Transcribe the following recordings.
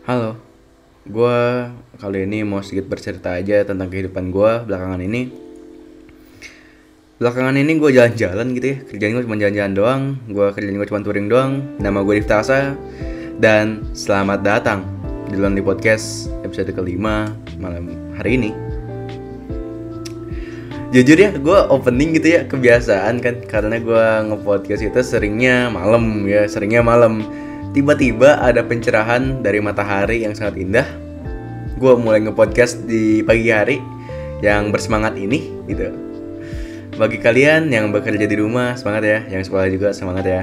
Halo, gue kali ini mau sedikit bercerita aja tentang kehidupan gue belakangan ini. Belakangan ini gue jalan-jalan gitu ya, kerjaan gue cuma jalan-jalan doang, gue kerjaan gue cuma touring doang. Nama gue Diftasa dan selamat datang di Lonely Podcast episode kelima malam hari ini. Jujur ya, gue opening gitu ya kebiasaan kan karena gue nge-podcast itu seringnya malam ya, seringnya malam. Tiba-tiba ada pencerahan dari matahari yang sangat indah. Gue mulai nge-podcast di pagi hari yang bersemangat ini gitu. Bagi kalian yang bekerja di rumah semangat ya, yang sekolah juga semangat ya.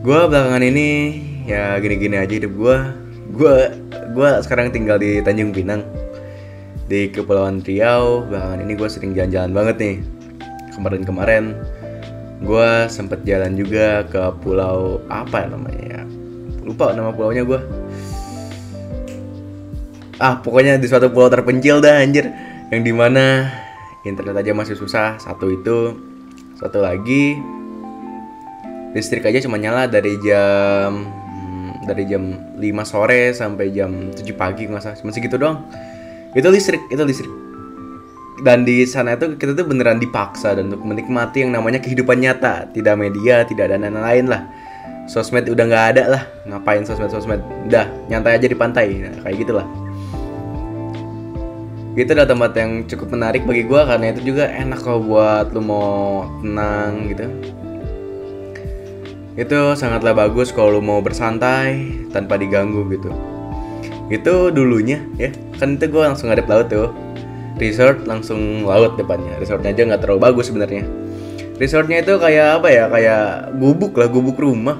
Gue belakangan ini ya gini-gini aja hidup gue. Gue gue sekarang tinggal di Tanjung Pinang di Kepulauan Riau belakangan ini gue sering jalan-jalan banget nih kemarin-kemarin gue sempet jalan juga ke pulau apa ya namanya ya? Lupa nama pulaunya gue ah pokoknya di suatu pulau terpencil dah anjir. Yang di mana internet aja masih susah. Satu itu. Satu lagi listrik aja cuma nyala dari jam hmm, dari jam 5 sore sampai jam 7 pagi nggak salah. Cuma segitu doang. Itu listrik itu listrik dan di sana itu kita tuh beneran dipaksa dan untuk menikmati yang namanya kehidupan nyata. Tidak media tidak ada lain-lain lah. Sosmed udah nggak ada lah. Ngapain sosmed sosmed udah nyantai aja di pantai. Nah, kayak gitulah. Itu adalah tempat yang cukup menarik bagi gue karena itu juga enak kalau buat lu mau tenang gitu. Itu sangatlah bagus kalau lu mau bersantai tanpa diganggu gitu. Itu dulunya ya. Kan itu gue langsung ngadep laut tuh resort langsung laut depannya. Resortnya aja nggak terlalu bagus sebenarnya. Resortnya itu kayak apa ya? Kayak gubuk lah gubuk rumah.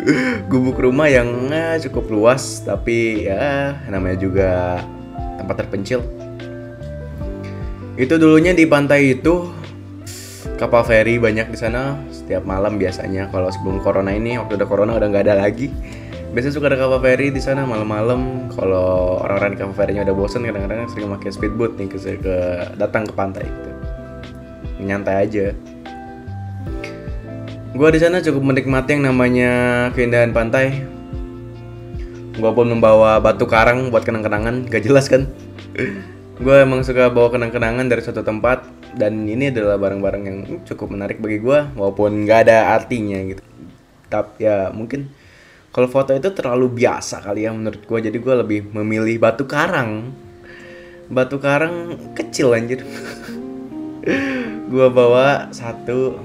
Gubuk rumah yang eh, cukup luas tapi ya namanya juga tempat terpencil. Itu dulunya di pantai itu. Kapal feri banyak di sana. Setiap malam biasanya kalau sebelum corona ini waktu udah corona udah nggak ada lagi biasanya suka ada kapal feri di sana malam-malam. Kalau orang-orang di kapal ferinya udah bosen kadang-kadang sering pakai speedboat nih ke, ke datang ke pantai gitu. Nyantai aja. Gue di sana cukup menikmati yang namanya keindahan pantai. Gue pun membawa batu karang buat kenang-kenangan gak jelas kan? Gue emang suka bawa kenang-kenangan dari suatu tempat dan ini adalah barang-barang yang cukup menarik bagi gue walaupun nggak ada artinya gitu. Tapi ya mungkin kalau foto itu terlalu biasa kali ya menurut gue jadi gue lebih memilih batu karang. Batu karang kecil anjir. Gue bawa satu.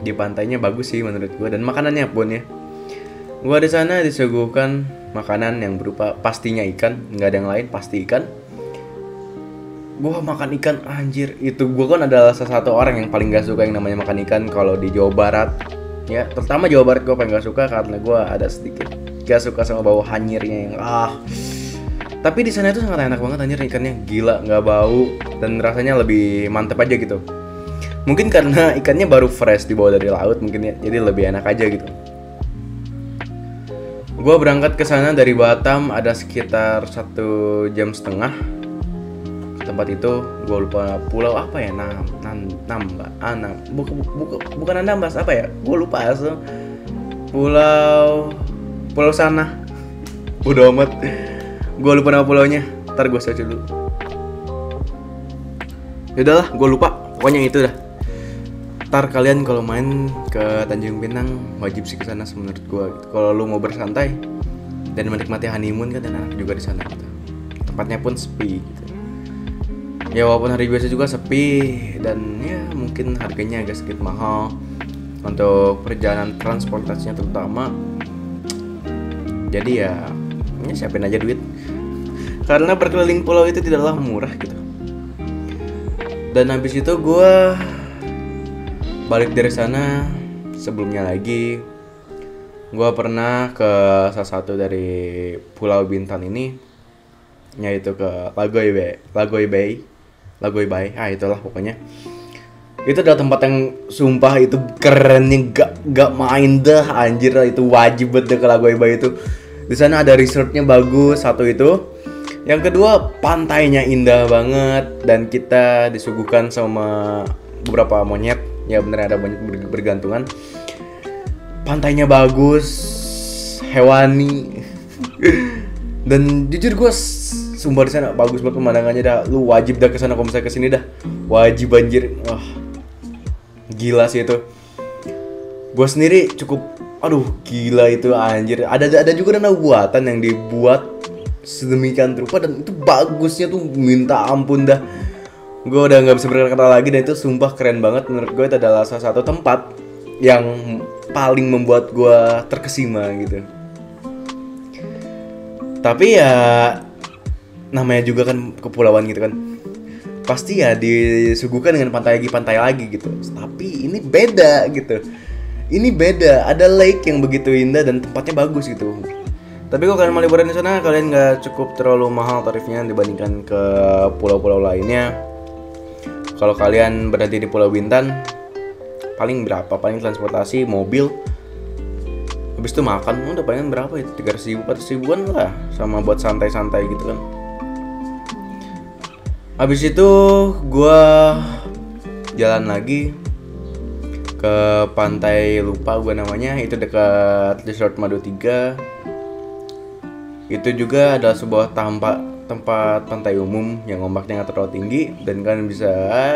Di pantainya bagus sih menurut gue dan makanannya pun ya. Gue di sana disuguhkan makanan yang berupa pastinya ikan. Nggak ada yang lain pasti ikan. Gue makan ikan anjir. Itu gue kan adalah salah satu orang yang paling gak suka yang namanya makan ikan kalau di Jawa Barat ya terutama Jawa Barat gue paling gak suka karena gue ada sedikit gak suka sama bau hanyirnya yang ah. Tapi di sana itu sangat enak banget anjir ikannya gila nggak bau dan rasanya lebih mantep aja gitu. Mungkin karena ikannya baru fresh dibawa dari laut mungkin ya jadi lebih enak aja gitu. Gue berangkat ke sana dari Batam ada sekitar satu jam setengah tempat itu gue lupa pulau apa ya nam nam nambah ah nam. Bukan bukan bukan nambas apa ya? Gue lupa asal. Pulau pulau sana. Udah amat. Gue lupa nama pulaunya. Ntar gue search dulu. Yaudahlah gue lupa. Pokoknya itu dah. Ntar kalian kalau main ke Tanjung Pinang wajib sih ke sana menurut gue kalau lu mau bersantai dan menikmati honeymoon kan dan enak juga di sana. Tempatnya pun sepi gitu ya walaupun hari biasa juga sepi dan ya mungkin harganya agak sedikit mahal. Untuk perjalanan transportasinya terutama jadi ya ya siapin aja duit. Karena berkeliling pulau itu tidaklah murah gitu. Dan habis itu gue balik dari sana sebelumnya lagi. Gue pernah ke salah satu dari pulau Bintan ini yaitu ke Lagoy Bay Lagoy Bay Lagoy Bay ah itulah pokoknya. Itu adalah tempat yang sumpah itu kerennya gak gak main dah anjir itu wajib banget ke Lagoy Bay itu. Di sana ada resortnya bagus satu itu. Yang kedua pantainya indah banget. Dan kita disuguhkan sama beberapa monyet. Ya bener ada banyak bergantungan. Pantainya bagus hewani. Dan jujur gue sumpah di sana bagus banget pemandangannya dah. Lu wajib dah ke sana kalau misalnya ke sini dah. Wajib banjir wah. Gila sih itu. Gue sendiri cukup aduh gila itu anjir. Ada ada juga danau buatan yang dibuat sedemikian rupa dan itu bagusnya tuh minta ampun dah. Gue udah nggak bisa berkata lagi dan itu sumpah keren banget. Menurut gue itu adalah salah satu tempat yang paling membuat gue terkesima gitu. Tapi ya namanya juga kan kepulauan gitu kan. Pasti ya disuguhkan dengan pantai lagi pantai lagi gitu. Tapi ini beda gitu. Ini beda. Ada lake yang begitu indah dan tempatnya bagus gitu. Tapi kalau kalian mau liburan di sana? Kalian nggak cukup terlalu mahal tarifnya dibandingkan ke pulau-pulau lainnya. Kalau kalian berada di Pulau Bintan paling berapa? Paling transportasi mobil. Habis itu makan udah paling berapa ya? Tiga ribu empat ribuan lah sama buat santai-santai gitu kan Habis itu gue jalan lagi ke pantai lupa gue namanya. Itu dekat Resort Madu 3 itu juga adalah sebuah tempat tempat pantai umum yang ombaknya nggak terlalu tinggi dan kalian bisa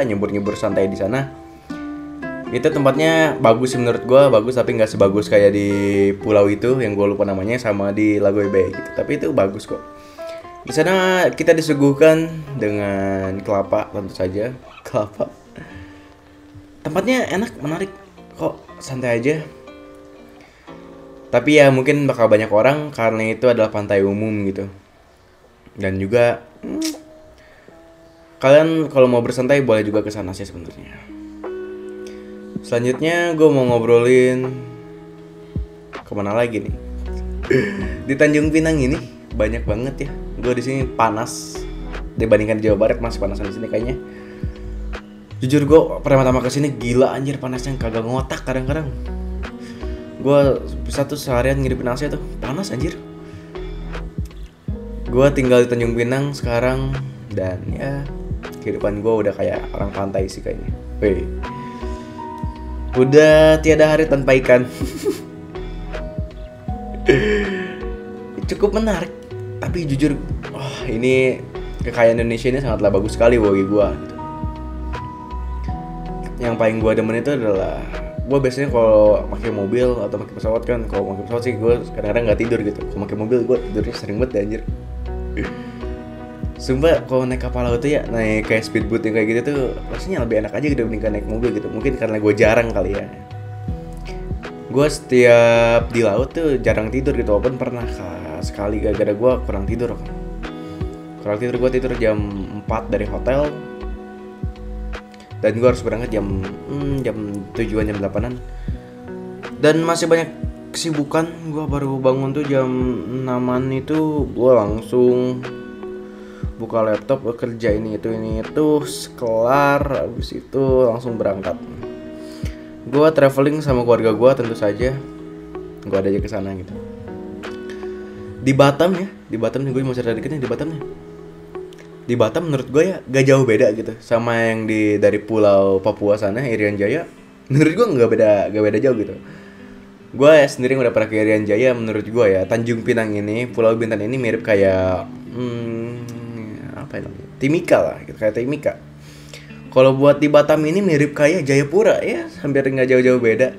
nyebur-nyebur santai di sana. Itu tempatnya bagus sih menurut gue bagus tapi nggak sebagus kayak di pulau itu yang gue lupa namanya sama di Lagoy Bay gitu. Tapi itu bagus kok di sana kita disuguhkan dengan kelapa tentu saja kelapa. Tempatnya enak, menarik, kok santai aja. Tapi ya mungkin bakal banyak orang karena itu adalah pantai umum gitu. Dan juga hmm, kalian kalau mau bersantai boleh juga ke sana sih sebenarnya. Selanjutnya gue mau ngobrolin ke mana lagi nih? Di Tanjung Pinang ini banyak banget ya. Gue di sini panas. Dibandingkan di Jawa Barat masih panasan di sini kayaknya. Jujur gue pertama-tama ke sini gila anjir panasnya kagak ngotak kadang-kadang. Gue bisa tuh seharian ngiripin AC tuh panas anjir. Gue tinggal di Tanjung Pinang sekarang dan ya kehidupan gue udah kayak orang pantai sih kayaknya. Wih. udah tiada hari tanpa ikan. Cukup menarik tapi jujur oh, ini kekayaan Indonesia ini sangatlah bagus sekali bagi gue gitu. yang paling gue demen itu adalah gue biasanya kalau pakai mobil atau pakai pesawat kan kalau pakai pesawat sih gue kadang-kadang nggak tidur gitu. Kalau pakai mobil gue tidurnya sering banget anjir. Sumpah kalau naik kapal laut tuh ya naik kayak speedboat yang kayak gitu tuh rasanya lebih enak aja gitu dibandingkan naik mobil gitu. Mungkin karena gue jarang kali ya. Gue setiap di laut tuh jarang tidur gitu. Walaupun pernah sekali. Gara-gara gue kurang tidur kan. Kurang tidur gue tidur jam 4 dari hotel. Dan gue harus berangkat jam hmm, jam tujuan jam 8an dan masih banyak kesibukan. Gue baru bangun tuh jam 6an itu gue langsung buka laptop bekerja ini itu ini itu kelar habis itu langsung berangkat. Gue traveling sama keluarga gue tentu saja. Gue ada aja ke sana gitu di Batam ya di Batam nih gue mau cerita dikit nih di Batam nih. Di Batam menurut gue ya gak jauh beda gitu. Sama yang di dari pulau Papua sana Irian Jaya menurut gue nggak beda gak beda jauh gitu. Gue ya sendiri udah pernah ke Irian Jaya menurut gue ya Tanjung Pinang ini Pulau Bintan ini mirip kayak hmm, apa ya Timika lah gitu kayak Timika. Kalau buat di Batam ini mirip kayak Jayapura ya, hampir nggak jauh-jauh beda.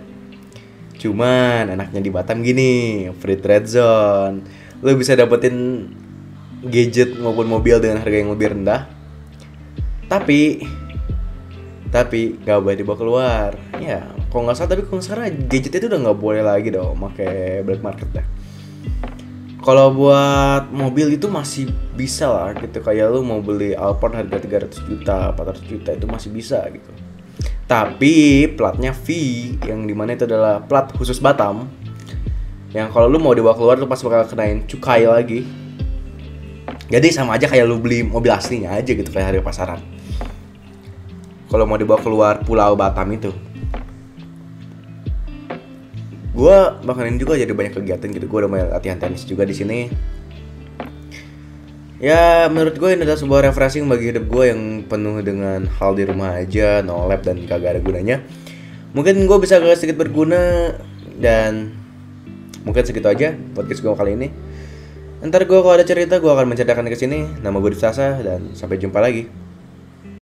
Cuman enaknya di Batam gini, free trade zone. Lo bisa dapetin gadget maupun mobil dengan harga yang lebih rendah. Tapi tapi nggak boleh dibawa keluar. Ya, kalau nggak salah tapi kalau sekarang gadget itu udah nggak boleh lagi dong, pakai black market dah kalau buat mobil itu masih bisa lah gitu kayak lu mau beli Alphard harga 300 juta 400 juta itu masih bisa gitu tapi platnya V yang di mana itu adalah plat khusus Batam yang kalau lu mau dibawa keluar lu pasti bakal kenain cukai lagi. Jadi sama aja kayak lu beli mobil aslinya aja gitu kayak harga pasaran. Kalau mau dibawa keluar pulau Batam itu. Gue bakalan juga jadi banyak kegiatan gitu. Gue udah mulai latihan tenis juga di sini. Ya menurut gue ini adalah sebuah refreshing bagi hidup gue yang penuh dengan hal di rumah aja no lab dan kagak ada gunanya. Mungkin gue bisa agak sedikit berguna dan mungkin segitu aja podcast gue kali ini. Ntar gue kalau ada cerita gue akan menceritakan ke sini. Nama gue Sasa dan sampai jumpa lagi